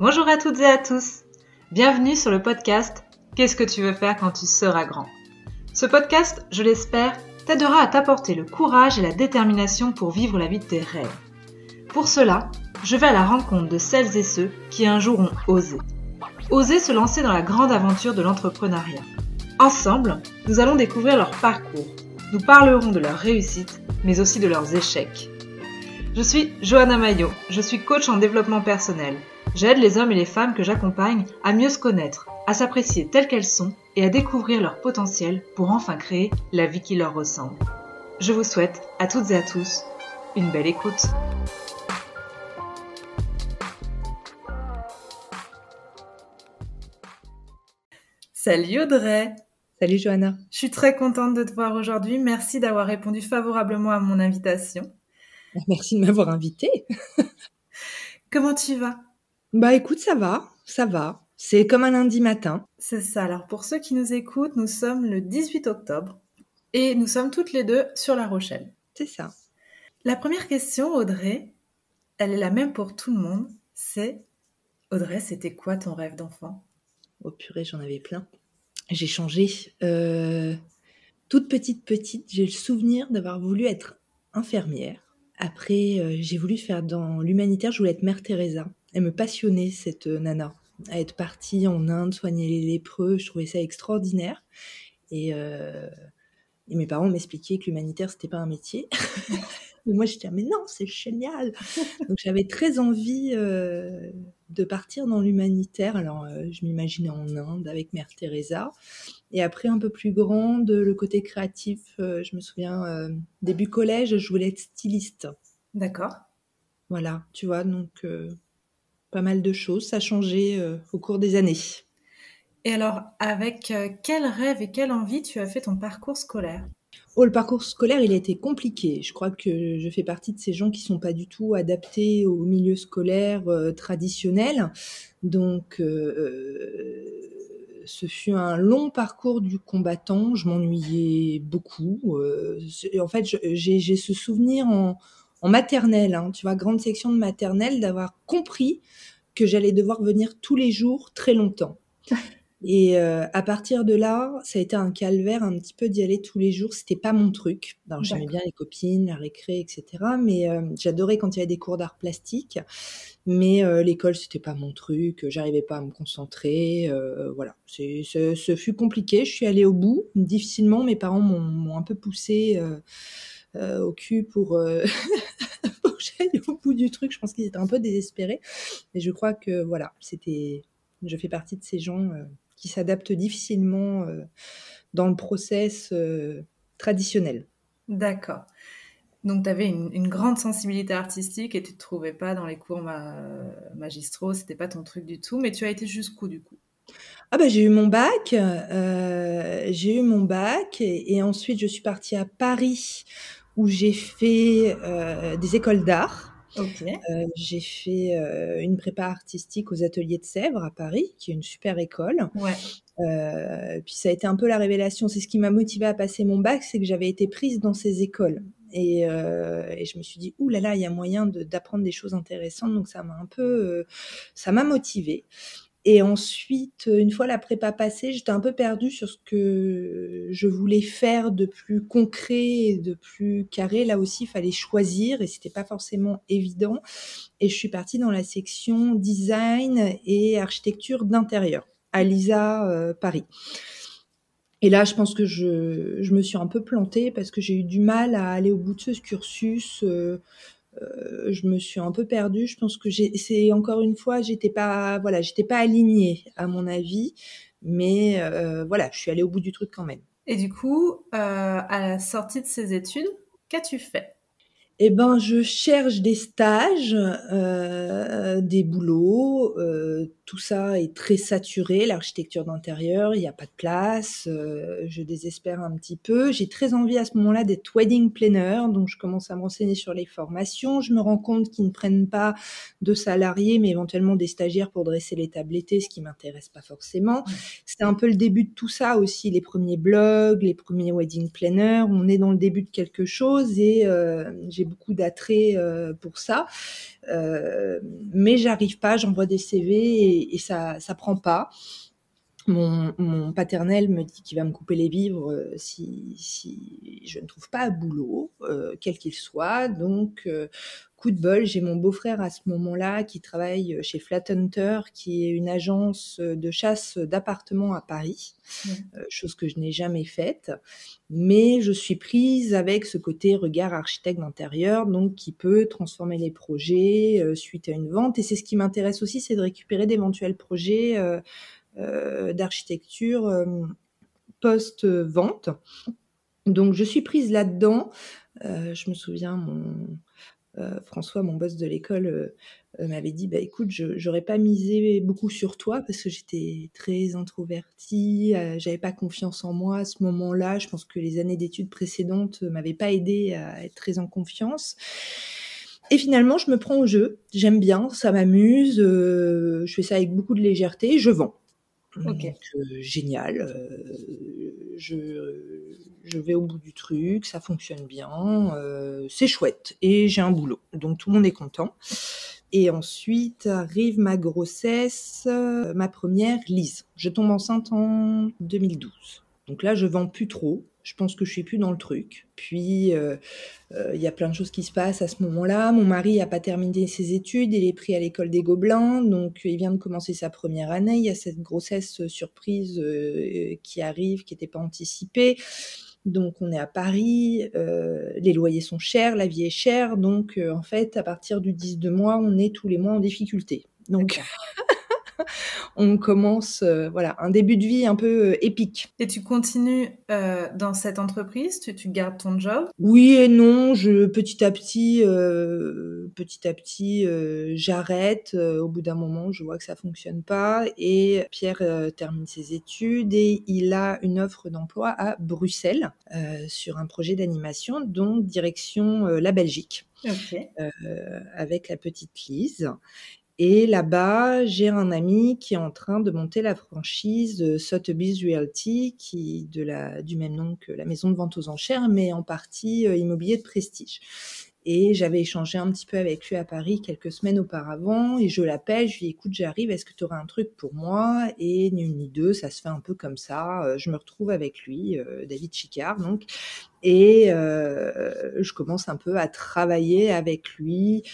Bonjour à toutes et à tous. Bienvenue sur le podcast Qu'est-ce que tu veux faire quand tu seras grand? Ce podcast, je l'espère, t'aidera à t'apporter le courage et la détermination pour vivre la vie de tes rêves. Pour cela, je vais à la rencontre de celles et ceux qui un jour ont osé. Osé se lancer dans la grande aventure de l'entrepreneuriat. Ensemble, nous allons découvrir leur parcours. Nous parlerons de leurs réussites, mais aussi de leurs échecs. Je suis Johanna Maillot, je suis coach en développement personnel. J'aide les hommes et les femmes que j'accompagne à mieux se connaître, à s'apprécier telles qu'elles sont et à découvrir leur potentiel pour enfin créer la vie qui leur ressemble. Je vous souhaite à toutes et à tous une belle écoute. Salut Audrey Salut Johanna Je suis très contente de te voir aujourd'hui. Merci d'avoir répondu favorablement à mon invitation. Merci de m'avoir invitée. Comment tu vas? Bah écoute, ça va, ça va. C'est comme un lundi matin. C'est ça. Alors pour ceux qui nous écoutent, nous sommes le 18 octobre et nous sommes toutes les deux sur La Rochelle. C'est ça. La première question, Audrey, elle est la même pour tout le monde. C'est Audrey, c'était quoi ton rêve d'enfant? Oh purée, j'en avais plein. J'ai changé. Euh, toute petite, petite, j'ai le souvenir d'avoir voulu être infirmière. Après, euh, j'ai voulu faire dans l'humanitaire, je voulais être Mère Teresa. Elle me passionnait, cette euh, nana. À être partie en Inde, soigner les lépreux, je trouvais ça extraordinaire. Et, euh, et mes parents m'expliquaient que l'humanitaire, c'était pas un métier. Et moi, je disais, mais non, c'est génial. Donc, j'avais très envie euh, de partir dans l'humanitaire. Alors, euh, je m'imaginais en Inde avec Mère Teresa. Et après, un peu plus grande, le côté créatif, je me souviens, début collège, je voulais être styliste. D'accord. Voilà, tu vois, donc euh, pas mal de choses. Ça a changé euh, au cours des années. Et alors, avec euh, quel rêve et quelle envie tu as fait ton parcours scolaire? Oh, le parcours scolaire, il a été compliqué. Je crois que je fais partie de ces gens qui sont pas du tout adaptés au milieu scolaire euh, traditionnel. Donc, euh, ce fut un long parcours du combattant. Je m'ennuyais beaucoup. Euh, en fait, j'ai ce souvenir en, en maternelle, hein, tu vois, grande section de maternelle, d'avoir compris que j'allais devoir venir tous les jours très longtemps. Et euh, à partir de là, ça a été un calvaire un petit peu d'y aller tous les jours. C'était pas mon truc. Alors j'aimais bien les copines, la récré, etc. Mais euh, j'adorais quand il y avait des cours d'art plastique. Mais euh, l'école, c'était pas mon truc. J'arrivais pas à me concentrer. euh, voilà, ce, ce fut compliqué. Je suis allée au bout. Difficilement, mes parents m'ont, un peu poussé euh, au cul pour, euh, pour que j'aille au bout du truc. Je pense qu'ils étaient un peu désespérés. Et je crois que voilà, c'était. Je fais partie de ces gens euh, qui s'adaptent difficilement euh, dans le process euh, traditionnel. D'accord. Donc, tu avais une, une grande sensibilité artistique et tu te trouvais pas dans les cours ma- magistraux, c'était pas ton truc du tout, mais tu as été jusqu'où du coup? Ah bah j'ai eu mon bac, euh, j'ai eu mon bac et, et ensuite je suis partie à Paris où j'ai fait euh, des écoles d'art. Euh, j'ai fait euh, une prépa artistique aux ateliers de Sèvres à Paris, qui est une super école. Ouais. Euh, puis ça a été un peu la révélation. C'est ce qui m'a motivée à passer mon bac, c'est que j'avais été prise dans ces écoles. Et, et je me suis dit, ouh là là, il y a moyen de- d'apprendre des choses intéressantes. Donc ça m'a un peu, ça m'a motivée. Et ensuite, une fois la prépa passée, j'étais un peu perdue sur ce que je voulais faire de plus concret et de plus carré. Là aussi, il fallait choisir et c'était pas forcément évident. Et je suis partie dans la section design et architecture d'intérieur à l'ISA euh, Paris. Et là, je pense que je, je me suis un peu plantée parce que j'ai eu du mal à aller au bout de ce cursus. euh, euh, je me suis un peu perdue. Je pense que c'est encore une fois, j'étais pas, voilà, j'étais pas alignée à mon avis, mais euh, voilà, je suis allée au bout du truc quand même. Et du coup, euh, à la sortie de ces études, qu'as-tu fait? Eh ben, je cherche des stages, euh, des boulots. euh, tout ça est très saturé. L'architecture d'intérieur, il n'y a pas de place. euh, je désespère un petit peu. J'ai très envie à ce moment-là d'être wedding planner, donc je commence à me renseigner sur les formations. Je me rends compte qu'ils ne prennent pas de salariés, mais éventuellement des stagiaires pour dresser les tables l'été, ce qui m'intéresse pas forcément. C'était un peu le début de tout ça aussi, les premiers blogs, les premiers wedding planners. On est dans le début de quelque chose et euh, j'ai beaucoup d'attrait pour ça. mais j'arrive pas, j'envoie des CV et, et ça, ça prend pas. Mon, paternel me dit qu'il va me couper les vivres euh, si, si je ne trouve pas un boulot, euh, quel qu'il soit. Donc, euh, coup de bol, j'ai mon beau-frère à ce moment-là qui travaille chez Flat Hunter, qui est une agence de chasse d'appartements à Paris, chose que je n'ai jamais faite. Mais je suis prise avec ce côté regard architecte d'intérieur, donc qui peut transformer les projets suite à une vente. Et c'est ce qui m'intéresse aussi, c'est de récupérer d'éventuels projets euh, d'architecture euh, post-vente. Donc je suis prise là-dedans. Euh, je me souviens, mon, François, mon boss de l'école, m'avait dit bah, écoute, je n'aurais pas misé beaucoup sur toi parce que j'étais très introvertie, j'avais pas confiance en moi à ce moment-là. Je pense que les années d'études précédentes m'avaient pas aidé à être très en confiance. Et finalement, je me prends au jeu. J'aime bien, ça m'amuse. je fais ça avec beaucoup de légèreté. Je vends. Euh, génial. Euh, je, vais au bout du truc, ça fonctionne bien, euh, c'est chouette. Et j'ai un boulot. Donc tout le monde est content. Et ensuite arrive ma grossesse, ma première, Lise. Je tombe enceinte en 2012. Donc là, je vends plus trop. Je pense que je suis plus dans le truc. Puis, euh, euh, il y a plein de choses qui se passent à ce moment-là. Mon mari n'a pas terminé ses études. Il est pris à l'école des Gobelins. Donc, il vient de commencer sa première année. Il y a cette grossesse surprise euh, qui arrive, qui n'était pas anticipée. Donc, on est à Paris. les loyers sont chers. La vie est chère. Donc, en fait, à partir du 10 de mois, on est tous les mois en difficulté. Donc, on commence, euh, voilà, un début de vie un peu euh, épique. Et tu continues euh, dans cette entreprise tu, gardes ton job? Oui et non. Je petit à petit, petit à petit, j'arrête. au bout d'un moment, je vois que ça fonctionne pas. Et Pierre termine ses études et il a une offre d'emploi à Bruxelles sur un projet d'animation, donc direction la Belgique. avec la petite Lise. Et là-bas, j'ai un ami qui est en train de monter la franchise Sotheby's Realty, qui de la, du même nom que la maison de vente aux enchères, mais en partie euh, immobilier de prestige. Et j'avais échangé un petit peu avec lui à Paris quelques semaines auparavant, et je l'appelle, je lui dis écoute, j'arrive, est-ce que tu auras un truc pour moi? Et ni une ni deux, ça se fait un peu comme ça. Euh, je me retrouve avec lui, euh, David Chicard, donc, et je commence un peu à travailler avec lui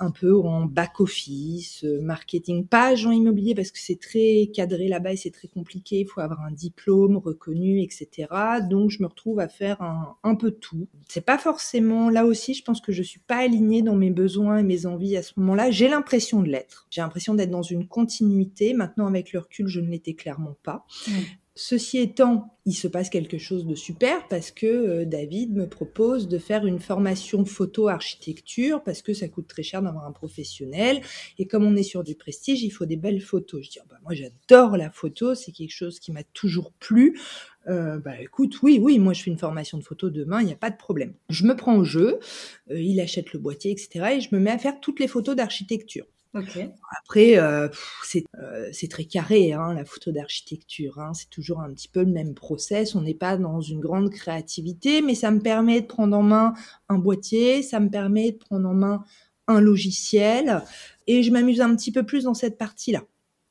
un peu en back-office, euh, marketing, pas agent immobilier parce que c'est très cadré là-bas et c'est très compliqué, il faut avoir un diplôme reconnu, etc. Donc je me retrouve à faire un, peu tout. C'est pas forcément, là aussi, je pense que je suis pas alignée dans mes besoins et mes envies à ce moment-là. J'ai l'impression de l'être. J'ai l'impression d'être dans une continuité. Maintenant, avec le recul, je ne l'étais clairement pas. Ceci étant, il se passe quelque chose de super parce que euh, David me propose de faire une formation photo architecture parce que ça coûte très cher d'avoir un professionnel et comme on est sur du prestige, il faut des belles photos. Je dis ah bah, moi j'adore la photo, c'est quelque chose qui m'a toujours plu. Euh, bah écoute, oui, oui, moi je fais une formation de photo demain, il n'y a pas de problème. Je me prends au jeu, euh, il achète le boîtier, etc. et je me mets à faire toutes les photos d'architecture. Après, euh, euh, c'est très carré, hein, la photo d'architecture. Hein. c'est toujours un petit peu le même process. On n'est pas dans une grande créativité, mais ça me permet de prendre en main un boîtier, ça me permet de prendre en main un logiciel, et je m'amuse un petit peu plus dans cette partie-là.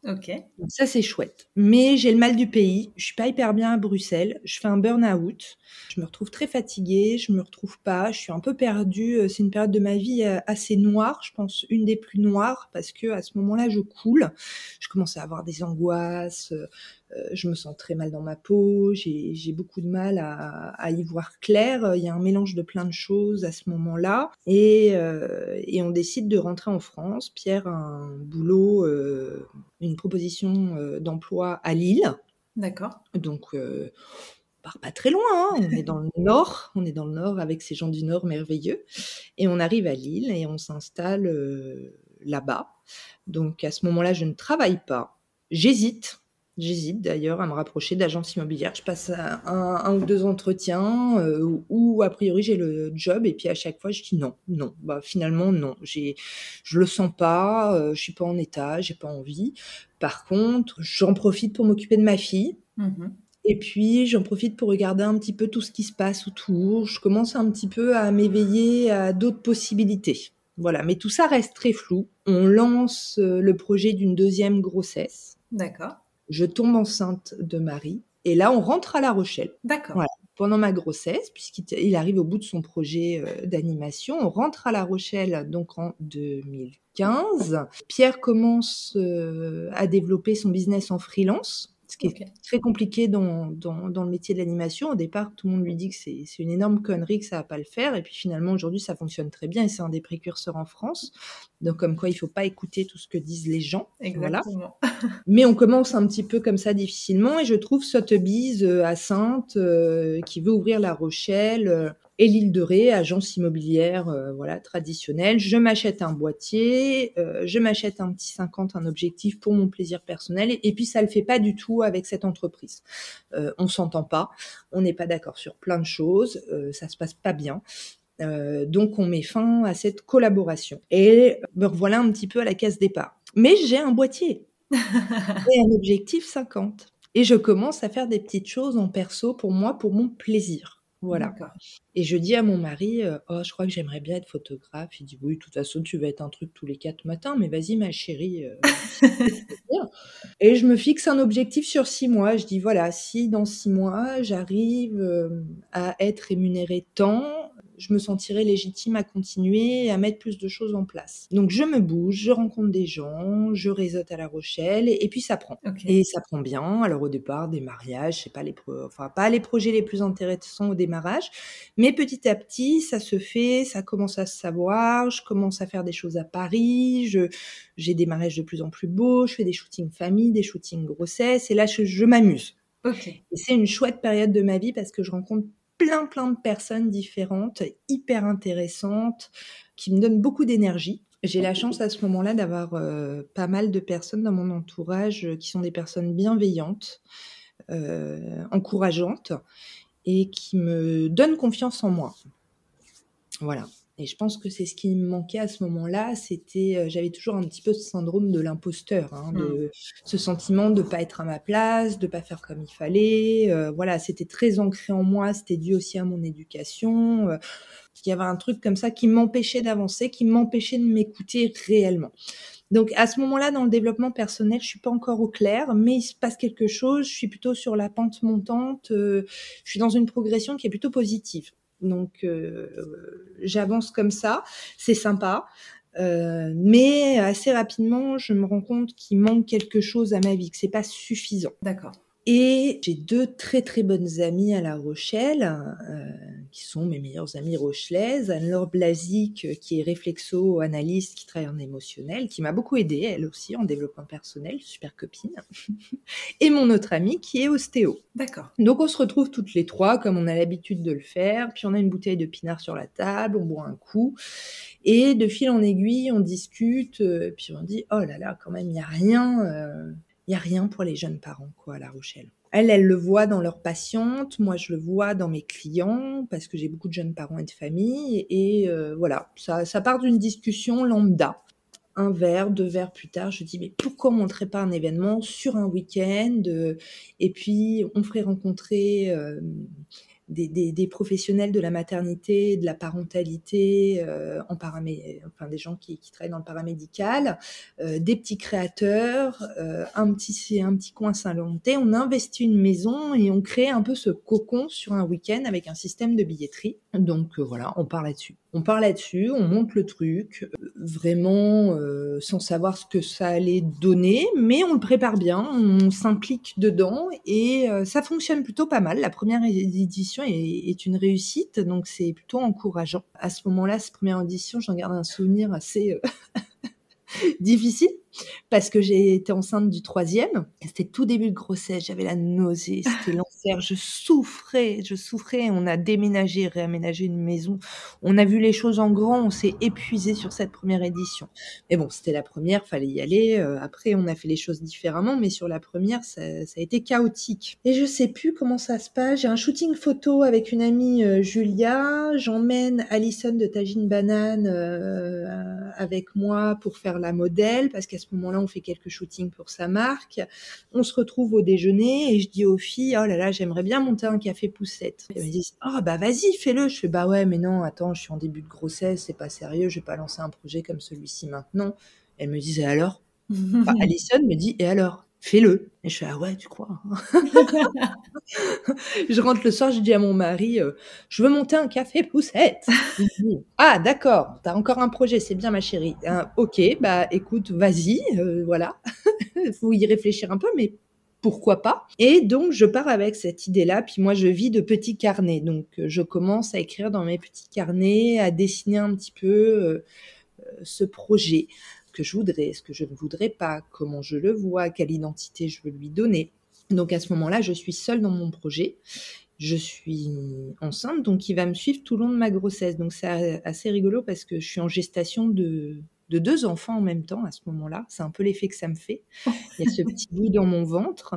Ok. ça, c'est chouette. Mais j'ai le mal du pays. Je suis pas hyper bien à Bruxelles. Je fais un burn-out. Je me retrouve très fatiguée. Je me retrouve pas. Je suis un peu perdue. Euh, c'est une période de ma vie euh, assez noire. Je pense une des plus noires parce que à ce moment-là, je coule. Je commence à avoir des angoisses. Euh, euh, je me sens très mal dans ma peau, j'ai beaucoup de mal à, y voir clair. Il y a un mélange de plein de choses à ce moment-là. Et, euh, et, on décide de rentrer en France. Pierre a un boulot, euh, une proposition d'emploi à Lille. D'accord. Donc, on part pas très loin, hein. on est dans le nord, on est dans le nord avec ces gens du nord merveilleux, et on arrive à Lille et on s'installe là-bas. Donc à ce moment-là, je ne travaille pas, j'hésite J'hésite d'ailleurs à me rapprocher d'agences immobilières. Je passe un, ou deux entretiens euh, où, a priori j'ai le job et puis à chaque fois je dis non, non. Bah finalement non. J'ai, je le sens pas. Euh, je suis pas en état. J'ai pas envie. Par contre, j'en profite pour m'occuper de ma fille. Mmh Et puis, j'en profite pour regarder un petit peu tout ce qui se passe autour. Je commence un petit peu à m'éveiller à d'autres possibilités. Voilà, mais tout ça reste très flou. On lance euh, le projet d'une deuxième grossesse. D'accord. Je tombe enceinte de Marie. Et là, on rentre à La Rochelle. D'accord. Voilà. Pendant ma grossesse, puisqu'il arrive au bout de son projet euh, d'animation, on rentre à La Rochelle donc en 2015. Pierre commence euh, à développer son business en freelance qui est très compliqué dans, dans, dans, le métier de l'animation. Au départ, tout le monde lui dit que c'est une énorme connerie, que ça va pas le faire. Et puis finalement, aujourd'hui, ça fonctionne très bien et c'est un des précurseurs en France. Donc, comme quoi, il faut pas écouter tout ce que disent les gens. Exactement. Mais on commence un petit peu comme ça difficilement. Et je trouve Sotheby's euh, à Sainte, euh, qui veut ouvrir La Rochelle, euh, et l'île de Ré, agence immobilière euh, voilà traditionnelle. Je m'achète un boîtier, euh, je m'achète un petit 50, un objectif pour mon plaisir personnel, et, puis ça le fait pas du tout avec cette entreprise. Euh, on s'entend pas, on n'est pas d'accord sur plein de choses, euh, ça se passe pas bien. donc on met fin à cette collaboration. Et me revoilà un petit peu à la case départ. Mais j'ai un boîtier et un objectif 50. Et je commence à faire des petites choses en perso pour moi, pour mon plaisir. Voilà. Et je dis à mon mari, euh, oh, je crois que j'aimerais bien être photographe. Il dit, oui, de toute façon, tu vas être un truc tous les quatre matins, mais vas-y, ma chérie. Euh, et je me fixe un objectif sur six mois. Je dis, voilà, si dans six mois, j'arrive euh, à être rémunérée tant, je me sentirais légitime à continuer et à mettre plus de choses en place. Donc je me bouge, je rencontre des gens, je réseaute à La Rochelle et, puis ça prend. Et ça prend bien. Alors au départ, des mariages, c'est pas les enfin pas les projets les plus intéressants au démarrage, mais petit à petit, ça se fait, ça commence à se savoir, je commence à faire des choses à Paris, je j'ai des mariages de plus en plus beaux, je fais des shootings famille, des shootings grossesse et là je, je m'amuse. Okay. Et c'est une chouette période de ma vie parce que je rencontre plein plein de personnes différentes, hyper intéressantes, qui me donnent beaucoup d'énergie. J'ai la chance à ce moment-là d'avoir euh, pas mal de personnes dans mon entourage qui sont des personnes bienveillantes, euh, encourageantes et qui me donnent confiance en moi. Voilà. Et je pense que c'est ce qui me manquait à ce moment-là. C'était, euh, j'avais toujours un petit peu ce syndrome de l'imposteur, hein, de mmh. ce sentiment de pas être à ma place, de pas faire comme il fallait. Euh, voilà, c'était très ancré en moi. C'était dû aussi à mon éducation. Euh, il y avait un truc comme ça qui m'empêchait d'avancer, qui m'empêchait de m'écouter réellement. Donc à ce moment-là, dans le développement personnel, je suis pas encore au clair, mais il se passe quelque chose. Je suis plutôt sur la pente montante. je suis dans une progression qui est plutôt positive. Donc euh, j'avance comme ça, c'est sympa. Euh, mais assez rapidement, je me rends compte qu'il manque quelque chose à ma vie, que c'est pas suffisant. D'accord. Et j'ai deux très très bonnes amies à La Rochelle, euh, qui sont mes meilleures amies rochelaises. Anne-Laure Blazic, euh, qui est réflexo-analyste, qui travaille en émotionnel, qui m'a beaucoup aidée, elle aussi, en développement personnel, super copine. et mon autre amie, qui est ostéo. D'accord. Donc on se retrouve toutes les trois, comme on a l'habitude de le faire, puis on a une bouteille de pinard sur la table, on boit un coup, et de fil en aiguille, on discute, euh, puis on dit, oh là là, quand même, il n'y a rien... Euh, il y a rien pour les jeunes parents, quoi, à La Rochelle. Elle, elle le voit dans leurs patientes, moi je le vois dans mes clients, parce que j'ai beaucoup de jeunes parents et de familles, et euh, voilà, ça, part d'une discussion lambda. Un verre, deux verres plus tard, je dis mais pourquoi on montrerait pas un événement sur un week-end euh, et puis on ferait rencontrer euh, des, professionnels de la maternité, de la parentalité, euh, en paramé enfin des gens qui, travaillent dans le paramédical, euh, des petits créateurs, euh, un petit un petit coin Saint-Lonté. On investit une maison et on crée un peu ce cocon sur un week-end avec un système de billetterie. Donc voilà, on part là-dessus. On part là-dessus, on monte le truc, vraiment sans savoir ce que ça allait donner, mais on le prépare bien, on s'implique dedans et ça fonctionne plutôt pas mal. La première édition est, une réussite, donc c'est plutôt encourageant. À ce moment-là, cette première audition, j'en garde un souvenir assez euh, difficile parce que j'ai été enceinte du troisième. C'était tout début de grossesse, j'avais la nausée, c'était l'enfer, je souffrais, je souffrais. On a déménagé, réaménagé une maison, on a vu les choses en grand, on s'est épuisé sur cette première édition. Mais bon, c'était la première, fallait y aller. Euh, après, on a fait les choses différemment, mais sur la première, ça, a été chaotique. Et je sais plus comment ça se passe. J'ai un shooting photo avec une amie euh, Julia, j'emmène Alison de Tagine Banane euh, avec moi pour faire la modèle parce qu'à ce moment-là, on fait quelques shootings pour sa marque. On se retrouve au déjeuner et je dis aux filles, oh là là, j'aimerais bien monter un café poussette. Elle me dit, oh bah vas-y, fais-le. Je fais, bah ouais, mais non, attends, je suis en début de grossesse, c'est pas sérieux, je vais pas lancer un projet comme celui-ci maintenant. Elle me disait alors? Alison me dit, et alors? Fais-le. Et je fais, ah ouais, tu crois Je rentre le soir, je dis à mon mari, euh, je veux monter un café poussette. ah d'accord, t'as encore un projet, c'est bien ma chérie. ok, bah écoute, vas-y, euh, voilà. Faut y réfléchir un peu, mais pourquoi pas Et donc, je pars avec cette idée-là. Puis moi, je vis de petits carnets. Donc, je commence à écrire dans mes petits carnets, à dessiner un petit peu euh, ce projet que je voudrais, ce que je ne voudrais pas, comment je le vois, quelle identité je veux lui donner. Donc à ce moment-là, je suis seule dans mon projet. Je suis enceinte, donc il va me suivre tout le long de ma grossesse. Donc c'est assez rigolo parce que je suis en gestation de, de deux enfants en même temps à ce moment-là. C'est un peu l'effet que ça me fait. Il y a ce petit bout dans mon ventre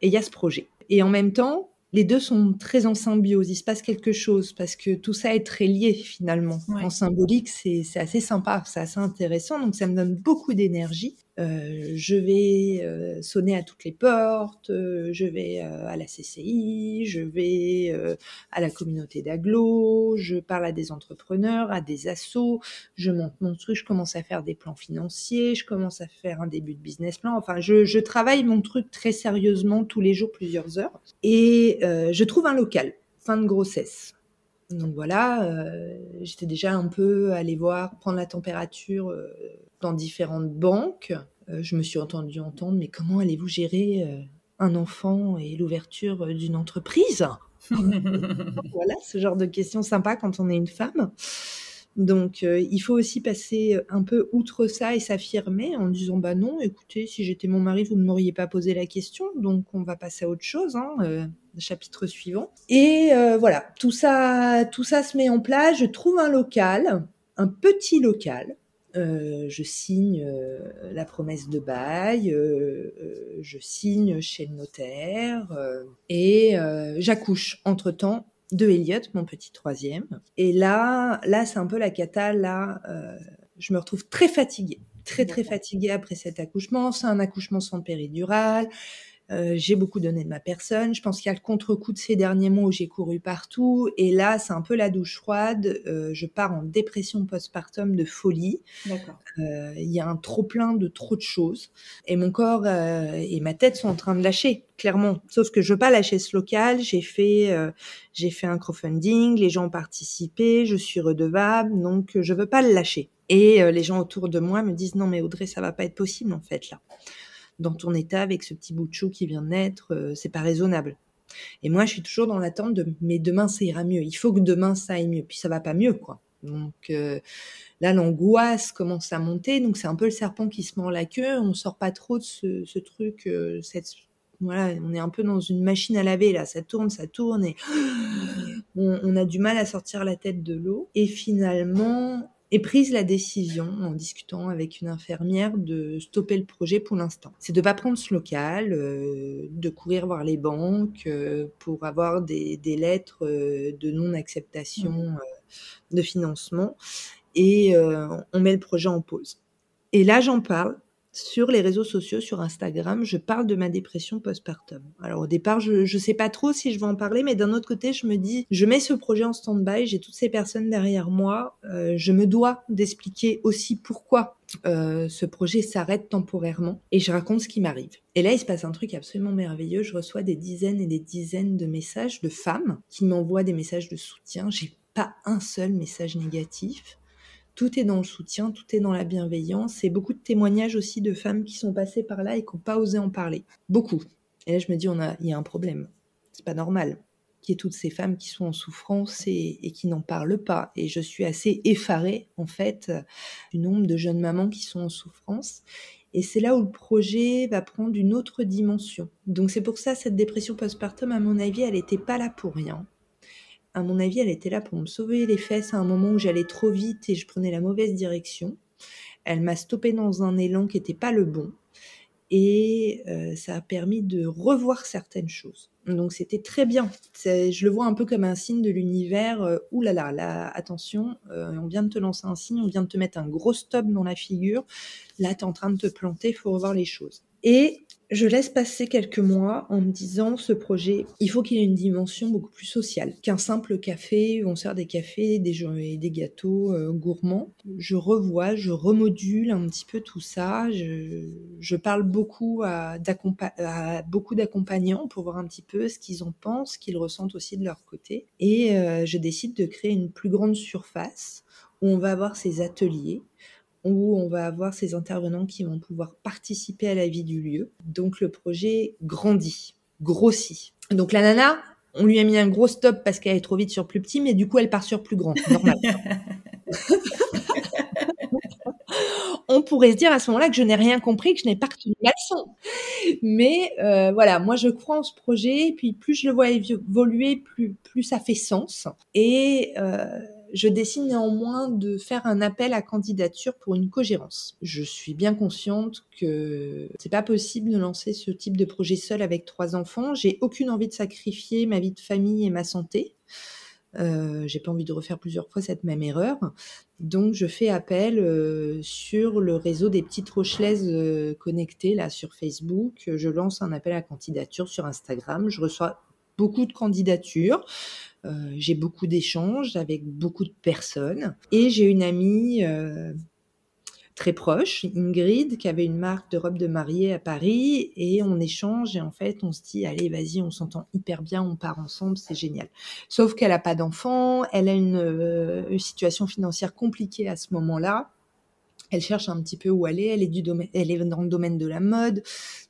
et il y a ce projet. Et en même temps, les deux sont très en symbiose, il se passe quelque chose parce que tout ça est très lié finalement. En symbolique, c'est assez sympa, c'est assez intéressant, donc ça me donne beaucoup d'énergie. Euh, je vais euh, sonner à toutes les portes, euh, je vais à la CCI, je vais à la communauté d'agglo, je parle à des entrepreneurs, à des assos, je monte mon truc, je commence à faire des plans financiers, je commence à faire un début de business plan. Enfin, je, je travaille mon truc très sérieusement tous les jours, plusieurs heures, et je trouve un local. Fin de grossesse. Donc voilà, j'étais déjà un peu allée voir, prendre la température dans différentes banques. Euh, je me suis entendue entendre, mais comment allez-vous gérer euh, un enfant et l'ouverture euh, d'une entreprise? Voilà, ce genre de questions sympas quand on est une femme. Donc, il faut aussi passer un peu outre ça et s'affirmer en disant bah non, écoutez, si j'étais mon mari, vous ne m'auriez pas posé la question, donc on va passer à autre chose. Hein, chapitre suivant. Et voilà, tout ça, tout ça se met en place. Je trouve un local, un petit local, euh, je signe euh, la promesse de bail, euh, je signe chez le notaire et j'accouche entre-temps de Elliot, mon petit troisième. Et là, là c'est un peu la cata. Là, je me retrouve très fatiguée, très très fatiguée après cet accouchement. C'est un accouchement sans péridurale. Euh, j'ai beaucoup donné de ma personne. Je pense qu'il y a le contre-coup de ces derniers mois où j'ai couru partout. Et là, c'est un peu la douche froide. Euh, je pars en dépression postpartum de folie. Euh, il y a un trop plein de trop de choses. Et mon corps et ma tête sont en train de lâcher, clairement. Sauf que je veux pas lâcher ce local. J'ai fait, j'ai fait un crowdfunding. Les gens ont participé. Je suis redevable. Donc, je veux pas le lâcher. Et les gens autour de moi me disent non mais Audrey, ça va pas être possible en fait là dans ton état avec ce petit bout de chou qui vient de naître, euh, c'est pas raisonnable. Et moi, je suis toujours dans l'attente de mais demain ça ira mieux. Il faut que demain ça aille mieux. Puis ça va pas mieux, quoi. Donc euh, là, l'angoisse commence à monter. Donc c'est un peu le serpent qui se mord la queue. On sort pas trop de ce, truc. Euh, voilà, on est un peu dans une machine à laver là. Ça tourne, ça tourne et on a du mal à sortir la tête de l'eau. Et finalement, et prise la décision, en discutant avec une infirmière, de stopper le projet pour l'instant. C'est de pas prendre ce local, euh, de courir voir les banques euh, pour avoir des, lettres euh, de non-acceptation mmh. de financement. Et on met le projet en pause. Et là, j'en parle sur les réseaux sociaux, sur Instagram, je parle de ma dépression postpartum. Alors au départ, je ne sais pas trop si je vais en parler, mais d'un autre côté, je me dis, je mets ce projet en stand-by, j'ai toutes ces personnes derrière moi, euh, je me dois d'expliquer aussi pourquoi euh, ce projet s'arrête temporairement et je raconte ce qui m'arrive. Et là, il se passe un truc absolument merveilleux. Je reçois des dizaines et des dizaines de messages de femmes qui m'envoient des messages de soutien. J'ai pas un seul message négatif tout est dans le soutien, tout est dans la bienveillance et beaucoup de témoignages aussi de femmes qui sont passées par là et qui n'ont pas osé en parler. Beaucoup. Et là, je me dis, on a, il y a un problème. C'est pas normal qu'il y ait toutes ces femmes qui sont en souffrance et, qui n'en parlent pas. Et je suis assez effarée, en fait, du nombre de jeunes mamans qui sont en souffrance. Et c'est là où le projet va prendre une autre dimension. Donc c'est pour ça, cette dépression postpartum, à mon avis, elle n'était pas là pour rien à mon avis, elle était là pour me sauver les fesses à un moment où j'allais trop vite et je prenais la mauvaise direction. Elle m'a stoppé dans un élan qui n'était pas le bon. Et euh, ça a permis de revoir certaines choses. Donc c'était très bien. Je le vois un peu comme un signe de l'univers. Euh, ouh là là, là attention, euh, on vient de te lancer un signe, on vient de te mettre un gros stop dans la figure. Là, tu es en train de te planter, il faut revoir les choses. Et je laisse passer quelques mois en me disant ce projet, il faut qu'il ait une dimension beaucoup plus sociale qu'un simple café où on sert des cafés des et des gâteaux euh, gourmands. Je revois, je remodule un petit peu tout ça. Je, parle beaucoup à, beaucoup d'accompagnants pour voir un petit peu ce qu'ils en pensent, ce qu'ils ressentent aussi de leur côté. Et euh, je décide de créer une plus grande surface où on va avoir ces ateliers où on va avoir ces intervenants qui vont pouvoir participer à la vie du lieu. Donc le projet grandit, grossit. Donc la nana, on lui a mis un gros stop parce qu'elle est trop vite sur plus petit, mais du coup elle part sur plus grand, normal. on pourrait se dire à ce moment-là que je n'ai rien compris, que je n'ai pas retenu la leçon. Mais euh, voilà, moi je crois en ce projet, puis plus je le vois évoluer, plus, plus ça fait sens. Et euh, je décide néanmoins de faire un appel à candidature pour une cogérance. Je suis bien consciente que c'est pas possible de lancer ce type de projet seul avec trois enfants. J'ai aucune envie de sacrifier ma vie de famille et ma santé. Euh, j'ai pas envie de refaire plusieurs fois cette même erreur. Donc je fais appel euh, sur le réseau des petites Rochelaises euh, connectées là sur Facebook. Je lance un appel à candidature sur Instagram. Je reçois beaucoup de candidatures. Euh, j'ai beaucoup d'échanges avec beaucoup de personnes. Et j'ai une amie euh, très proche, Ingrid, qui avait une marque de robe de mariée à Paris. Et on échange et en fait, on se dit, allez, vas-y, on s'entend hyper bien, on part ensemble, c'est génial. Sauf qu'elle n'a pas d'enfant, elle a une, euh, une situation financière compliquée à ce moment-là elle cherche un petit peu où aller, elle est, du domaine, elle est dans le domaine de la mode,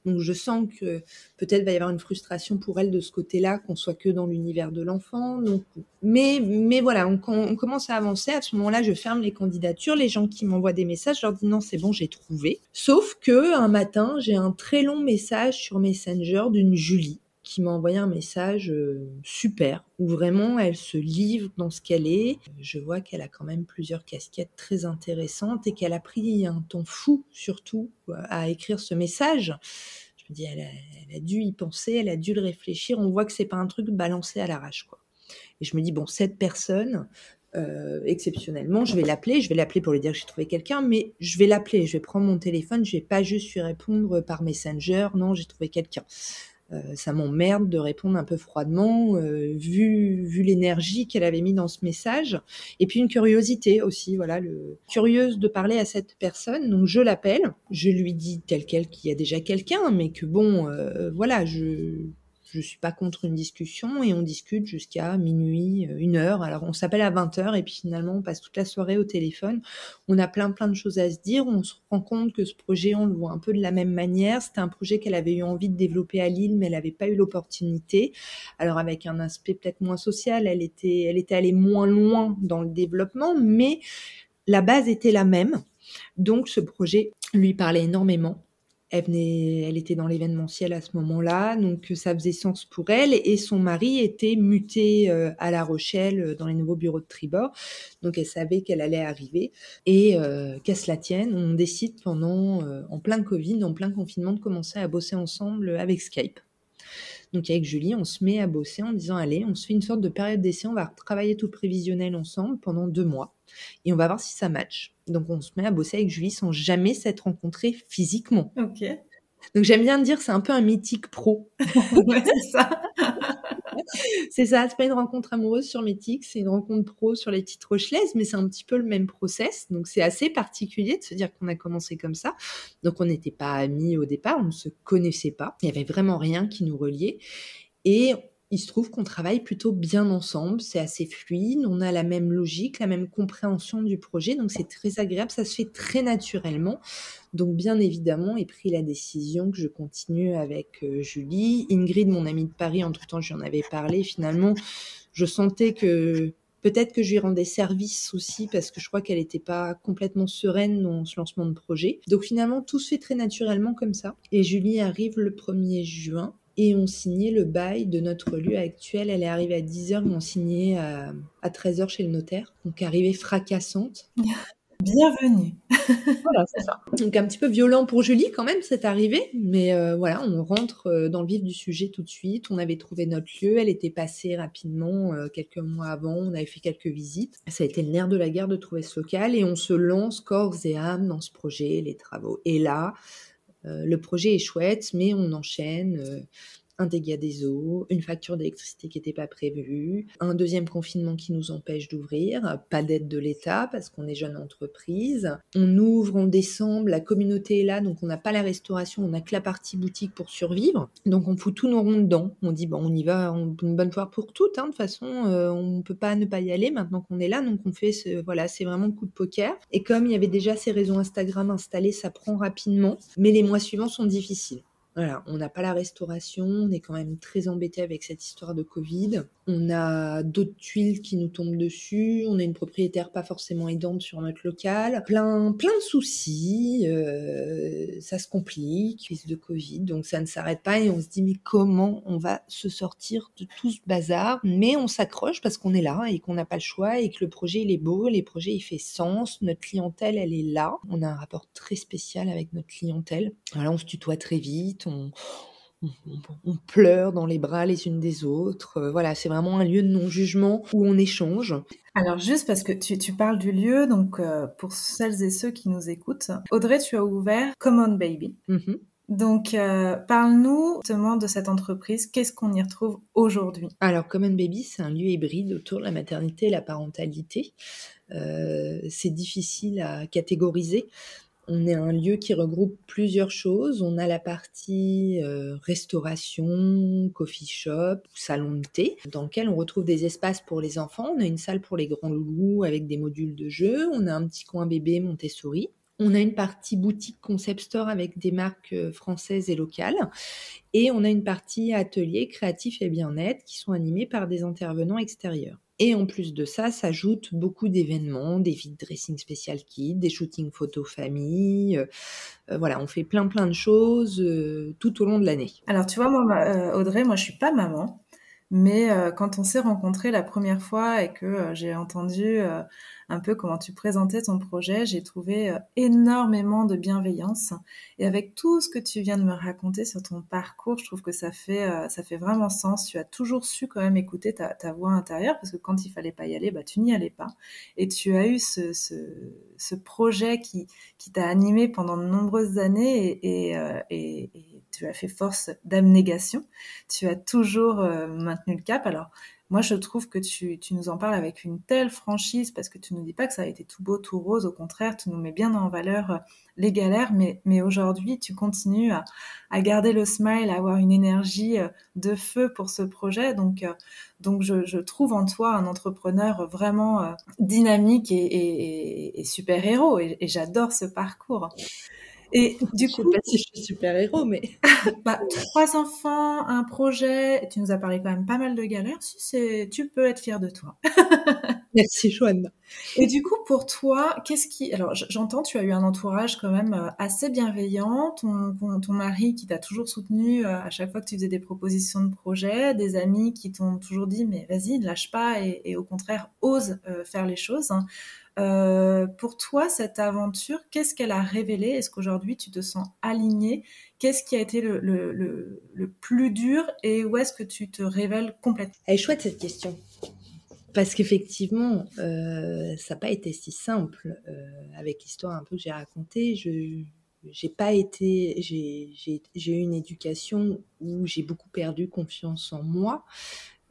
donc je sens que peut-être va y avoir une frustration pour elle de ce côté-là, qu'on soit que dans l'univers de l'enfant. Donc, mais, mais voilà, on, commence à avancer. À ce moment-là, je ferme les candidatures. Les gens qui m'envoient des messages, je leur dis non, c'est bon, j'ai trouvé. Sauf que un matin, j'ai un très long message sur Messenger d'une Julie qui m'a envoyé un message euh, super, où vraiment elle se livre dans ce qu'elle est. Je vois qu'elle a quand même plusieurs casquettes très intéressantes et qu'elle a pris un temps fou, surtout, à écrire ce message. Je me dis, elle a, dû y penser, elle a dû le réfléchir. On voit que c'est pas un truc balancé à l'arrache, quoi. Et je me dis, bon, cette personne, euh, exceptionnellement, je vais l'appeler, je vais l'appeler pour lui dire que j'ai trouvé quelqu'un, mais je vais l'appeler, je vais prendre mon téléphone, je vais pas juste lui répondre par Messenger, non, j'ai trouvé quelqu'un. Euh, ça m'emmerde de répondre un peu froidement, euh, vu, vu l'énergie qu'elle avait mis dans ce message. Et puis une curiosité aussi, voilà, le... curieuse de parler à cette personne. Donc je l'appelle, je lui dis tel quel qu'il y a déjà quelqu'un, mais que bon, euh, voilà, je je suis pas contre une discussion et on discute jusqu'à minuit, euh, une heure. Alors on s'appelle à 20 heures et puis finalement on passe toute la soirée au téléphone. On a plein plein de choses à se dire. On se rend compte que ce projet, on le voit un peu de la même manière. C'était un projet qu'elle avait eu envie de développer à Lille, mais elle n'avait pas eu l'opportunité. Alors avec un aspect peut-être moins social, elle était, elle était allée moins loin dans le développement, mais la base était la même. Donc ce projet lui parlait énormément. Elle, était dans l'événementiel à ce moment-là, donc euh, ça faisait sens pour elle. Et son mari était muté euh, à La Rochelle euh, dans les nouveaux bureaux de Tribord, donc elle savait qu'elle allait arriver. Et qu'à cela tienne, on décide pendant, en plein Covid, en plein confinement, de commencer à bosser ensemble avec Skype. Donc avec Julie, on se met à bosser en disant allez, on se fait une sorte de période d'essai, on va travailler tout prévisionnel ensemble pendant deux mois et on va voir si ça match. Donc on se met à bosser avec Julie sans jamais s'être rencontrés physiquement. Ok. Donc j'aime bien dire c'est un peu un mythique pro. c'est ça. c'est ça, c'est pas une rencontre amoureuse sur Mythique, c'est une rencontre pro sur les titres Rochelaises, mais c'est un petit peu le même process. Donc c'est assez particulier de se dire qu'on a commencé comme ça. Donc on n'était pas amis au départ, on ne se connaissait pas. Il y avait vraiment rien qui nous reliait. Et il se trouve qu'on travaille plutôt bien ensemble, c'est assez fluide, on a la même logique, la même compréhension du projet, donc c'est très agréable, ça se fait très naturellement. Donc bien évidemment, j'ai pris la décision que je continue avec euh, Julie. Ingrid, mon amie de Paris, entre-temps, j'en avais parlé, finalement, je sentais que peut-être que je lui rendais service aussi parce que je crois qu'elle n'était pas complètement sereine dans ce lancement de projet. Donc finalement, tout se fait très naturellement comme ça. Et Julie arrive le 1er juin et on signait le bail de notre lieu actuel. Elle est arrivée à 10h, mais on signait à, à 13h chez le notaire. Donc arrivée fracassante. Bienvenue. voilà, c'est ça. Donc un petit peu violent pour Julie quand même, cette arrivée. Mais euh, voilà, on rentre euh, dans le vif du sujet tout de suite. On avait trouvé notre lieu. Elle était passée rapidement euh, quelques mois avant. On avait fait quelques visites. Ça a été le nerf de la guerre de trouver ce local. Et on se lance corps et âme dans ce projet, les travaux. Et là, le projet est chouette, mais on enchaîne un dégât des eaux, une facture d'électricité qui n'était pas prévue, un deuxième confinement qui nous empêche d'ouvrir, pas d'aide de l'État parce qu'on est jeune entreprise. On ouvre en décembre, la communauté est là, donc on n'a pas la restauration, on n'a que la partie boutique pour survivre. Donc on fout tous nos ronds dedans. On dit bon, on y va une bonne fois pour toutes. Hein. De toute façon, euh, on peut pas ne pas y aller maintenant qu'on est là. Donc on fait ce, voilà, c'est vraiment le coup de poker. Et comme il y avait déjà ces réseaux Instagram installés, ça prend rapidement. Mais les mois suivants sont difficiles. Voilà, on n'a pas la restauration, on est quand même très embêté avec cette histoire de Covid. On a d'autres tuiles qui nous tombent dessus, on a une propriétaire pas forcément aidante sur notre local, plein plein de soucis, euh, ça se complique, crise de Covid, donc ça ne s'arrête pas et on se dit mais comment on va se sortir de tout ce bazar? Mais on s'accroche parce qu'on est là et qu'on n'a pas le choix et que le projet il est beau, les projets il fait sens, notre clientèle elle est là. On a un rapport très spécial avec notre clientèle. Voilà, on se tutoie très vite on, pleure dans les bras les unes des autres. Euh, voilà, c'est vraiment un lieu de non-jugement où on échange. Alors juste parce que tu, parles du lieu, donc euh, pour celles et ceux qui nous écoutent, Audrey, tu as ouvert Common Baby. Mm-hmm. Donc, euh, parle-nous justement de cette entreprise. Qu'est-ce qu'on y retrouve aujourd'hui? Alors, Common Baby, c'est un lieu hybride autour de la maternité et la parentalité. c'est difficile à catégoriser on est un lieu qui regroupe plusieurs choses. On a la partie euh, restauration, coffee shop, salon de thé, dans lequel on retrouve des espaces pour les enfants. On a une salle pour les grands loulous avec des modules de jeu. On a un petit coin bébé Montessori. On a une partie boutique concept store avec des marques euh, françaises et locales. Et on a une partie atelier créatif et bien-être qui sont animés par des intervenants extérieurs. Et en plus de ça, s'ajoutent beaucoup d'événements, des vide dressing spécial kits, des shootings photos famille. Euh, euh, voilà, on fait plein plein de choses euh, tout au long de l'année. Alors tu vois, moi, Audrey, moi je suis pas maman, mais quand on s'est rencontrés la première fois et que j'ai entendu un peu comment tu présentais ton projet. J'ai trouvé euh, énormément de bienveillance. Et avec tout ce que tu viens de me raconter sur ton parcours, je trouve que ça fait, euh, ça fait vraiment sens. Tu as toujours su quand même écouter ta, voix intérieure parce que quand il fallait pas y aller, bah, tu n'y allais pas. Et tu as eu ce, ce, projet qui, qui t'a animé pendant de nombreuses années et, euh, et, et tu as fait force d'abnégation. Tu as toujours maintenu le cap. Alors, moi, je trouve que tu, nous en parles avec une telle franchise parce que tu nous dis pas que ça a été tout beau, tout rose. Au contraire, tu nous mets bien en valeur euh, les galères. Mais, aujourd'hui, tu continues à, garder le smile, à avoir une énergie euh, de feu pour ce projet. Donc, euh, donc je, trouve en toi un entrepreneur vraiment dynamique et, super héros. Et j'adore ce parcours. Et du coup, je sais pas si je suis super héros, mais bah, trois enfants, un projet. Tu nous as parlé quand même pas mal de galères. Si c'est, tu peux être fier de toi. Merci Joanne. Et du coup, pour toi, qu'est-ce qui Alors, j'entends, tu as eu un entourage quand même euh, assez bienveillant. Ton, ton, mari qui t'a toujours soutenu euh, à chaque fois que tu faisais des propositions de projet, des amis qui t'ont toujours dit mais vas-y, ne lâche pas et, au contraire ose euh, faire les choses. Hein. Euh, pour toi, cette aventure, qu'est-ce qu'elle a révélé? Est-ce qu'aujourd'hui tu te sens aligné? Qu'est-ce qui a été le, le, plus dur et où est-ce que tu te révèles complètement? Elle est chouette cette question. Parce qu'effectivement, euh, ça n'a pas été si simple. Euh, avec l'histoire un peu que j'ai racontée, je j'ai pas été, j'ai eu une éducation où j'ai beaucoup perdu confiance en moi.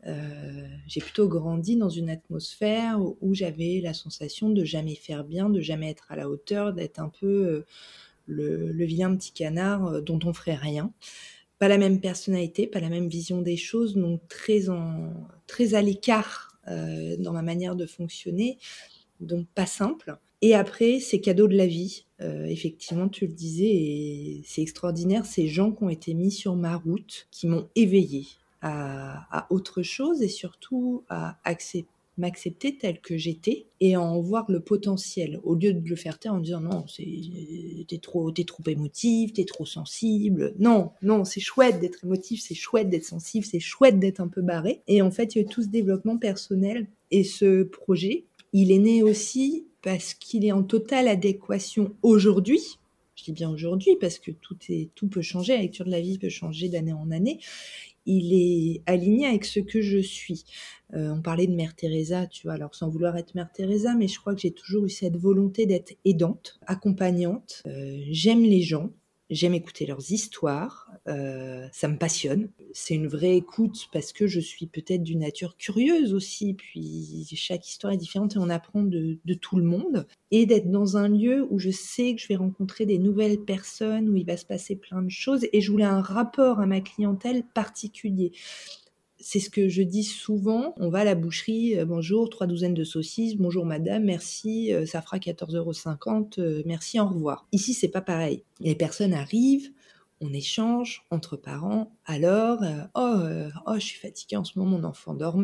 Euh, j'ai plutôt grandi dans une atmosphère où, j'avais la sensation de jamais faire bien, de jamais être à la hauteur, d'être un peu euh, le, vilain petit canard dont on ferait rien. Pas la même personnalité, pas la même vision des choses, donc très à l'écart dans ma manière de fonctionner, donc pas simple. Et après, c'est cadeau de la vie. effectivement, tu le disais, et c'est extraordinaire, ces gens qui ont été mis sur ma route, qui m'ont éveillée, à, autre chose et surtout à m'accepter tel que j'étais et en voir le potentiel au lieu de le faire taire en disant non t'es trop t'es trop émotif t'es trop sensible. Non non c'est chouette d'être émotif c'est chouette d'être sensible c'est chouette d'être un peu barré. Et en fait il y a tout ce développement personnel et ce projet il est né aussi parce qu'il est en totale adéquation aujourd'hui. Je dis bien aujourd'hui parce que tout est tout peut changer la lecture de la vie peut changer d'année en année il est aligné avec ce que je suis. Euh, on parlait de Mère Teresa, tu vois, alors sans vouloir être Mère Teresa, mais je crois que j'ai toujours eu cette volonté d'être aidante, accompagnante. Euh, j'aime les gens, J'aime écouter leurs histoires, euh, ça me passionne. C'est une vraie écoute parce que je suis peut-être d'une nature curieuse aussi, puis chaque histoire est différente et on apprend de, de tout le monde. Et d'être dans un lieu où je sais que je vais rencontrer des nouvelles personnes, où il va se passer plein de choses, et je voulais un rapport à ma clientèle particulier c'est ce que je dis souvent. On va à la boucherie, euh, bonjour, trois douzaines de saucisses, bonjour madame, merci, euh, ça fera 14,50 euros, euh, merci, au revoir. Ici, c'est pas pareil. Les personnes arrivent, on échange entre parents. Alors, euh, oh, euh, oh, je suis fatiguée en ce moment, mon enfant dort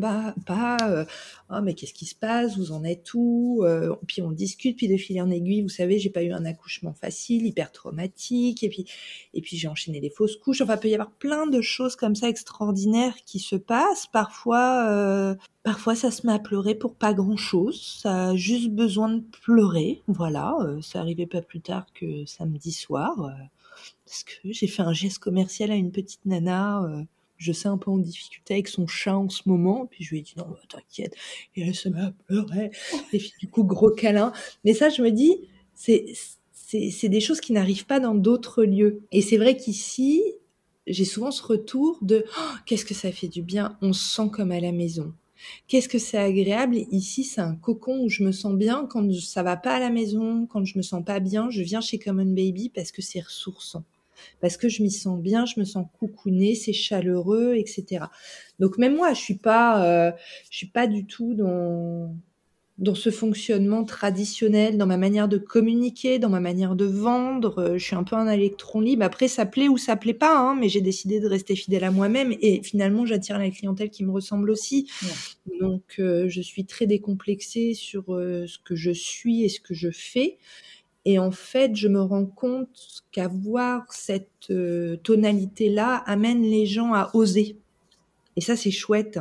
pas. Euh, oh, mais qu'est-ce qui se passe Vous en êtes où Puis on discute, puis de fil en aiguille, vous savez, j'ai pas eu un accouchement facile, hyper traumatique, et puis, et puis j'ai enchaîné les fausses couches. Enfin, il peut y avoir plein de choses comme ça extraordinaires qui se passent. Parfois, Parfois, ça se met à pleurer pour pas grand-chose. Ça a juste besoin de pleurer. Voilà, ça arrivait pas plus tard que samedi soir parce que j'ai fait un geste commercial à une petite nana. Euh, je sais un peu en difficulté avec son chat en ce moment. Puis je lui ai dit non, bah, t'inquiète. Et elle se met à pleurer. Et puis du coup, gros câlin. Mais ça, je me dis, c'est c'est des choses qui n'arrivent pas dans d'autres lieux. Et c'est vrai qu'ici, j'ai souvent ce retour de oh, qu'est-ce que ça fait du bien. On se sent comme à la maison. Qu'est-ce que c'est agréable? Ici, c'est un cocon où je me sens bien. Quand ça va pas à la maison, quand je me sens pas bien, je viens chez Common Baby parce que c'est ressourçant parce que je m'y sens bien, je me sens coucounée, c'est chaleureux, etc. Donc même moi, je suis pas, euh, je suis pas du tout dans dans ce fonctionnement traditionnel, dans ma manière de communiquer, dans ma manière de vendre. Euh, je suis un peu un électron libre. Après, ça plaît ou ça plaît pas, hein, mais j'ai décidé de rester fidèle à moi-même et finalement, j'attire la clientèle qui me ressemble aussi. Donc, euh, je suis très décomplexée sur ce que je suis et ce que je fais. Et en fait, je me rends compte qu'avoir cette euh, tonalité-là amène les gens à oser. Et ça, c'est chouette.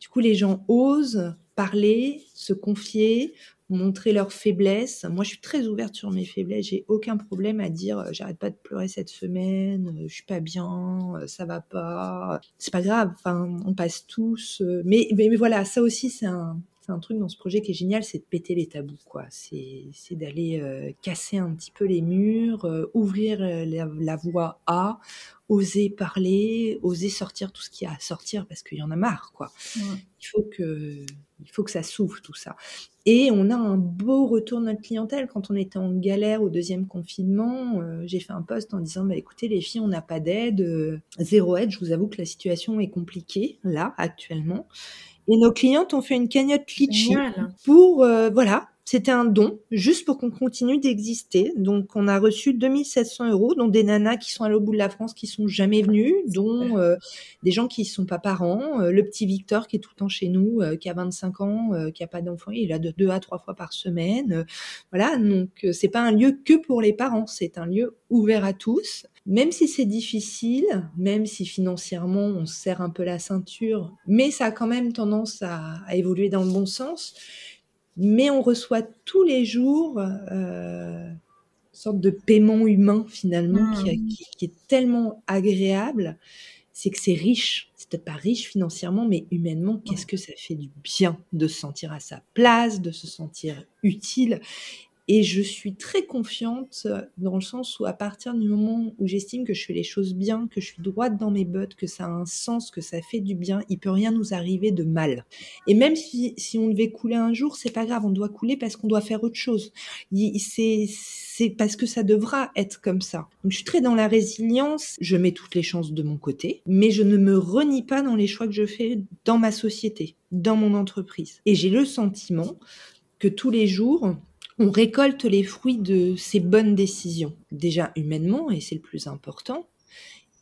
Du coup, les gens osent parler, se confier, montrer leurs faiblesses. Moi, je suis très ouverte sur mes faiblesses. J'ai aucun problème à dire euh, j'arrête pas de pleurer cette semaine, euh, je suis pas bien, ça va pas. C'est pas grave. Enfin, on passe tous. mais, mais voilà, ça aussi, c'est un, c'est un truc dans ce projet qui est génial, c'est de péter les tabous, quoi. C'est, d'aller euh, casser un petit peu les murs, euh, ouvrir euh, la, voie à, oser parler, oser sortir tout ce qu'il y a à sortir parce qu'il y en a marre, quoi. Il faut que, il faut que ça s'ouvre tout ça. Et on a un beau retour de notre clientèle. Quand on était en galère au deuxième confinement, j'ai fait un post en disant bah, écoutez, les filles, on n'a pas d'aide, zéro aide. Je vous avoue que la situation est compliquée, là, actuellement. Et nos clientes ont fait une cagnotte Litchi pour, euh, voilà, c'était un don, juste pour qu'on continue d'exister. Donc, on a reçu 2700 euros, dont des nanas qui sont à l'autre bout de la France, qui sont jamais venues, dont euh, des gens qui sont pas parents. Euh, le petit Victor, qui est tout le temps chez nous, qui a 25 ans, qui a pas d'enfant, il a de deux à trois fois par semaine. voilà, donc c'est pas un lieu que pour les parents, c'est un lieu ouvert à tous. Même si c'est difficile, même si financièrement on se serre un peu la ceinture, mais ça a quand même tendance à, évoluer dans le bon sens. Mais on reçoit tous les jours euh, une sorte de paiement humain finalement qui, mmh. qui, est tellement agréable. C'est que c'est riche. C'est peut-être pas riche financièrement, mais humainement, qu'est-ce que ça fait du bien de se sentir à sa place, de se sentir utile. Et je suis très confiante dans le sens où à partir du moment où j'estime que je fais les choses bien, que je suis droite dans mes bottes, que ça a un sens, que ça fait du bien, il peut rien nous arriver de mal. Et même si, si on devait couler un jour, c'est pas grave, on doit couler parce qu'on doit faire autre chose. C'est c'est parce que ça devra être comme ça. Donc je suis très dans la résilience, je mets toutes les chances de mon côté, mais je ne me renie pas dans les choix que je fais dans ma société, dans mon entreprise. Et j'ai le sentiment que tous les jours, on récolte les fruits de ces bonnes décisions. Déjà humainement, et c'est le plus important.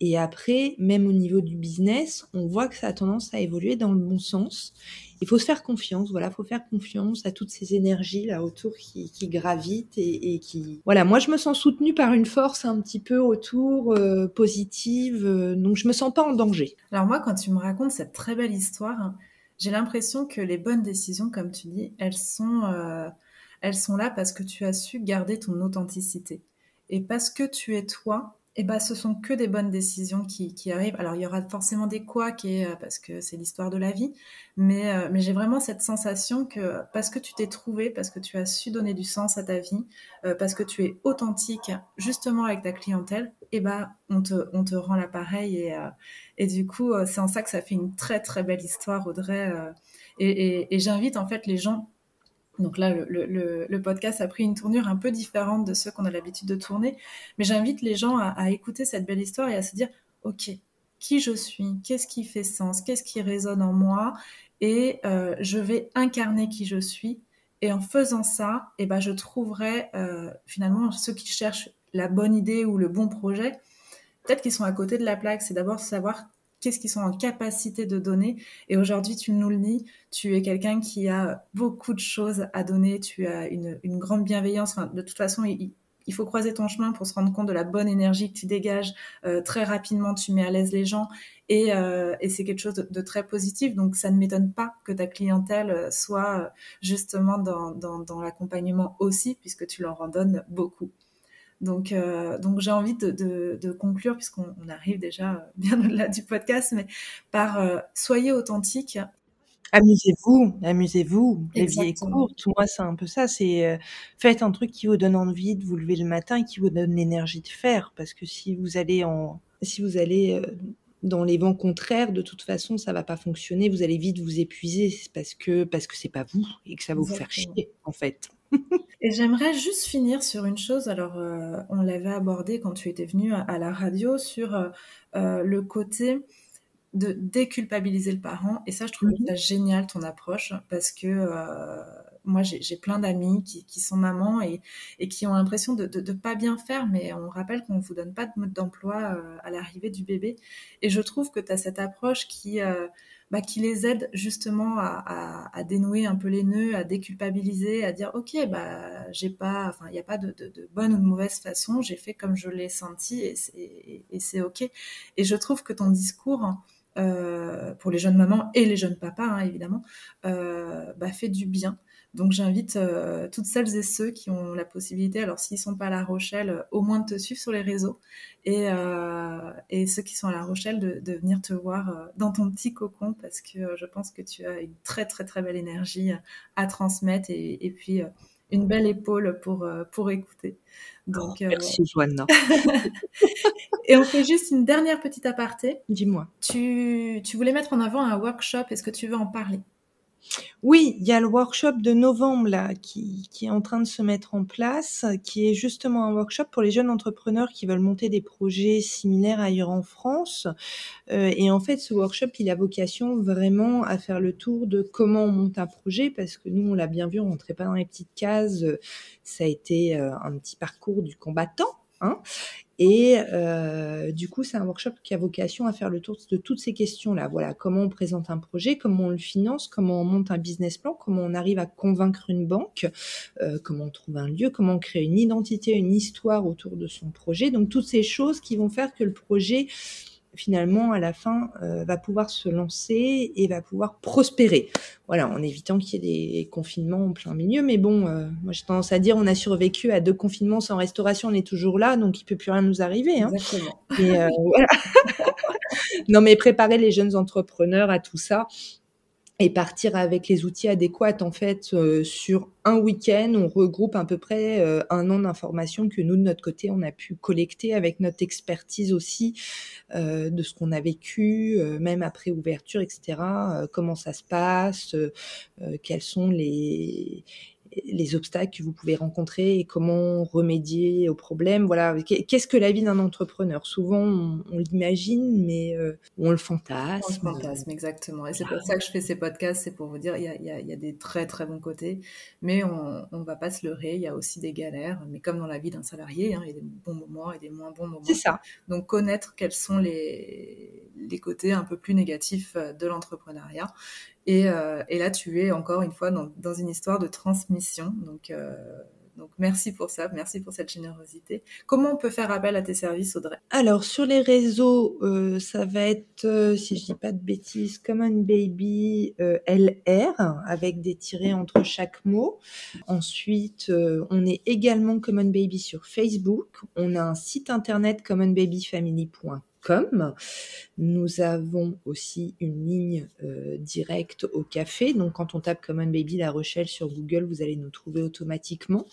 Et après, même au niveau du business, on voit que ça a tendance à évoluer dans le bon sens. Il faut se faire confiance, voilà, il faut faire confiance à toutes ces énergies là autour qui, gravitent et, qui, voilà, moi je me sens soutenue par une force un petit peu autour euh, positive, euh, donc je me sens pas en danger. Alors moi, quand tu me racontes cette très belle histoire, j'ai l'impression que les bonnes décisions, comme tu dis, elles sont euh, elles sont là parce que tu as su garder ton authenticité. Et parce que tu es toi, eh ben, ce sont que des bonnes décisions qui, qui arrivent. Alors, il y aura forcément des couacs et, euh, parce que c'est l'histoire de la vie, mais, euh, mais j'ai vraiment cette sensation que parce que tu t'es trouvé, parce que tu as su donner du sens à ta vie, euh, parce que tu es authentique justement avec ta clientèle, eh ben, on, te, on te rend l'appareil et, et du coup, c'est en ça que ça fait une très très belle histoire, Audrey. et, et, et j'invite en fait les gens donc là, le, podcast a pris une tournure un peu différente de ceux qu'on a l'habitude de tourner. Mais j'invite les gens à, écouter cette belle histoire et à se dire, OK, qui je suis Qu'est-ce qui fait sens Qu'est-ce qui résonne en moi Et euh, je vais incarner qui je suis. Et en faisant ça, eh ben, je trouverai euh, finalement ceux qui cherchent la bonne idée ou le bon projet. Peut-être qu'ils sont à côté de la plaque. C'est d'abord savoir qu'est-ce qu'ils sont en capacité de donner. Et aujourd'hui, tu nous le dis, tu es quelqu'un qui a beaucoup de choses à donner, tu as une, grande bienveillance. de toute façon, il, faut croiser ton chemin pour se rendre compte de la bonne énergie que tu dégages. Euh, très rapidement, tu mets à l'aise les gens et, euh, c'est quelque chose de, très positif. Donc, ça ne m'étonne pas que ta clientèle soit justement dans, dans l'accompagnement aussi, puisque tu leur en donnes beaucoup. Donc, euh, donc j'ai envie de, conclure, puisqu'on arrive déjà bien au-delà du podcast, mais par euh, soyez authentique. Amusez-vous, amusez-vous. La vie est courte. Moi, c'est un peu ça. C'est euh, faites un truc qui vous donne envie de vous lever le matin et qui vous donne l'énergie de faire. Parce que si vous allez en, si vous allez dans les vents contraires, de toute façon, ça va pas fonctionner. Vous allez vite vous épuiser parce que parce que c'est pas vous et que ça va vous faire chier en fait. Et j'aimerais juste finir sur une chose. Alors, euh, on l'avait abordé quand tu étais venu à, la radio sur euh, euh, le côté de déculpabiliser le parent. Et ça, je trouve mmh ça génial ton approche parce que moi, j'ai plein d'amis qui, sont mamans et, qui ont l'impression de ne pas bien faire, mais on rappelle qu'on ne vous donne pas de mode d'emploi à l'arrivée du bébé. Et je trouve que tu as cette approche qui bah, qui les aide justement à, dénouer un peu les nœuds, à déculpabiliser, à dire ok, bah j'ai pas, enfin il n'y a pas de, bonne ou de mauvaise façon, j'ai fait comme je l'ai senti et c'est ok. Et je trouve que ton discours euh, pour les jeunes mamans et les jeunes papas hein, évidemment, euh, bah, fait du bien. Donc j'invite euh, toutes celles et ceux qui ont la possibilité, alors s'ils sont pas à La Rochelle, euh, au moins de te suivre sur les réseaux et, euh, et ceux qui sont à La Rochelle de, de venir te voir dans ton petit cocon parce que je pense que tu as une très très très belle énergie à transmettre et, et puis une belle épaule pour, pour écouter. Donc, oh, merci Joanna. et on fait juste une dernière petite aparté. Dis-moi. Tu, tu voulais mettre en avant un workshop, est-ce que tu veux en parler? Oui, il y a le workshop de novembre là qui, qui, est en train de se mettre en place, qui est justement un workshop pour les jeunes entrepreneurs qui veulent monter des projets similaires ailleurs en France. Euh, et en fait, ce workshop, il a vocation vraiment à faire le tour de comment on monte un projet, parce que nous, on l'a bien vu, on rentrait pas dans les petites cases. Ça a été euh, un petit parcours du combattant. Et euh, du coup, c'est un workshop qui a vocation à faire le tour de toutes ces questions-là. Voilà, comment on présente un projet, comment on le finance, comment on monte un business plan, comment on arrive à convaincre une banque, euh, comment on trouve un lieu, comment on crée une identité, une histoire autour de son projet. Donc toutes ces choses qui vont faire que le projet finalement, à la fin, euh, va pouvoir se lancer et va pouvoir prospérer. Voilà, en évitant qu'il y ait des confinements en plein milieu. Mais bon, euh, moi j'ai tendance à dire, on a survécu à deux confinements sans restauration, on est toujours là, donc il peut plus rien nous arriver. Hein. Exactement. Et, euh, voilà. non, mais préparer les jeunes entrepreneurs à tout ça, et partir avec les outils adéquats en fait euh, sur un week-end on regroupe à peu près euh, un an d'informations que nous de notre côté on a pu collecter avec notre expertise aussi euh, de ce qu'on a vécu même après ouverture etc comment ça se passe quels sont les les obstacles que vous pouvez rencontrer et comment remédier aux problèmes. Voilà, qu'est-ce que la vie d'un entrepreneur? Souvent, on, l'imagine, mais euh, on le fantasme. On le fantasme, exactement. Et c'est pour ça que je fais ces podcasts, c'est pour vous dire, il y a, des très très bons côtés, mais on ne va pas se leurrer, il y a aussi des galères, mais comme dans la vie d'un salarié, hein, il y a des bons moments et des moins bons moments. C'est ça. Donc connaître quels sont les, les côtés un peu plus négatifs euh, de l'entrepreneuriat et, euh, et, là, tu es encore une fois dans, dans une histoire de transmission. Donc, euh, Donc merci pour ça, merci pour cette générosité. Comment on peut faire appel à tes services, Audrey? Alors sur les réseaux, euh, ça va être, euh, si je dis pas de bêtises, Common Baby euh, LR avec des tirés entre chaque mot. Ensuite, on est également Common Baby sur Facebook. On a un site internet commonbabyfamily.com comme Nous avons aussi une ligne euh, directe au café. Donc, quand on tape Common Baby La Rochelle sur Google, vous allez nous trouver automatiquement.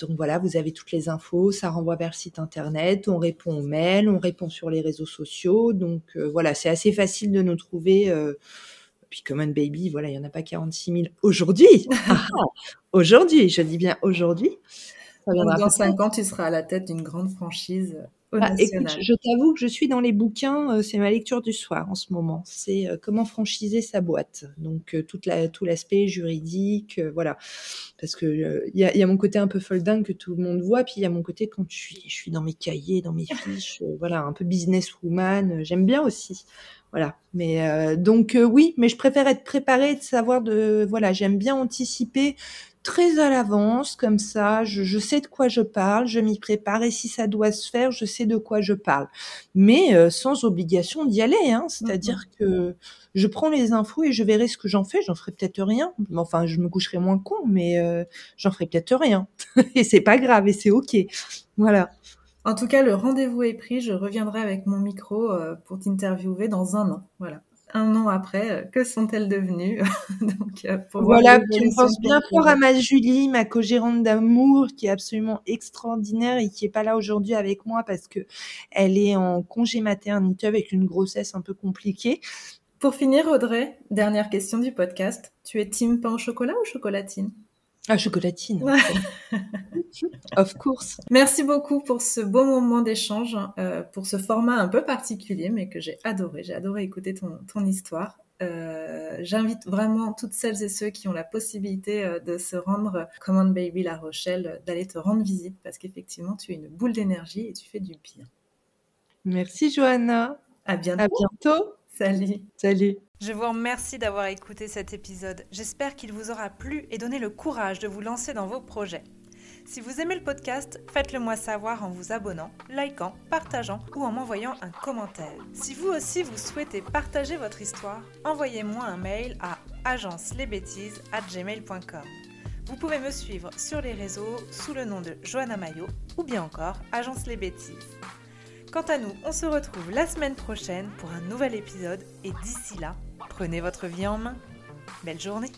Donc voilà, vous avez toutes les infos. Ça renvoie vers le site internet. On répond aux mails, on répond sur les réseaux sociaux. Donc euh, voilà, c'est assez facile de nous trouver. Euh, puis Common Baby, voilà, il n'y en a pas 46 000 aujourd'hui. Aujourd'hui, je dis bien aujourd'hui. Dans 5 ans, tu seras à la tête d'une grande franchise bah, écoute, je t'avoue que je suis dans les bouquins, euh, c'est ma lecture du soir en ce moment. C'est euh, comment franchiser sa boîte. Donc euh, toute la, tout l'aspect juridique, voilà. Parce que il y a, y, a, mon côté un peu folding que tout le monde voit, puis il y a mon côté quand je suis, je suis dans mes cahiers, dans mes fiches, voilà, un peu businesswoman. J'aime bien aussi. Voilà. Mais donc oui, mais je préfère être préparée, de savoir de voilà, j'aime bien anticiper très à l'avance, comme ça, je, sais de quoi je parle, je m'y prépare et si ça doit se faire, je sais de quoi je parle. Mais euh, sans obligation d'y aller, hein, c'est-à-dire mmh que je prends les infos et je verrai ce que j'en fais. J'en ferai peut-être rien. Enfin, je me coucherai moins con, mais euh, j'en ferai peut-être rien. et c'est pas grave et c'est ok. Voilà. En tout cas, le rendez-vous est pris. Je reviendrai avec mon micro euh, pour t'interviewer dans un an. Voilà un an après, euh, que sont-elles devenues? Donc, euh, Voilà, tu me penses bien fort à ma Julie, ma co-gérante d'amour, qui est absolument extraordinaire et qui est pas là aujourd'hui avec moi parce que elle est en congé maternité avec une grossesse un peu compliquée. Pour finir, Audrey, dernière question du podcast. Tu es team pain au chocolat ou chocolatine? Ah, chocolatine. of course. Merci beaucoup pour ce beau moment d'échange, euh, pour ce format un peu particulier, mais que j'ai adoré. J'ai adoré écouter ton, ton histoire. Euh, J'invite vraiment toutes celles et ceux qui ont la possibilité euh, de se rendre Command Baby La Rochelle, d'aller te rendre visite parce qu'effectivement, tu es une boule d'énergie et tu fais du bien. Merci Johanna. À bientôt. À bientôt. Salut. Salut. Je vous remercie d'avoir écouté cet épisode. J'espère qu'il vous aura plu et donné le courage de vous lancer dans vos projets. Si vous aimez le podcast, faites-le moi savoir en vous abonnant, likant, partageant ou en m'envoyant un commentaire. Si vous aussi vous souhaitez partager votre histoire, envoyez-moi un mail à agencelesbêtises@gmail.com. Vous pouvez me suivre sur les réseaux sous le nom de Johanna Mayo ou bien encore Agence les Bêtises. Quant à nous, on se retrouve la semaine prochaine pour un nouvel épisode et d'ici là, prenez votre vie en main. Belle journée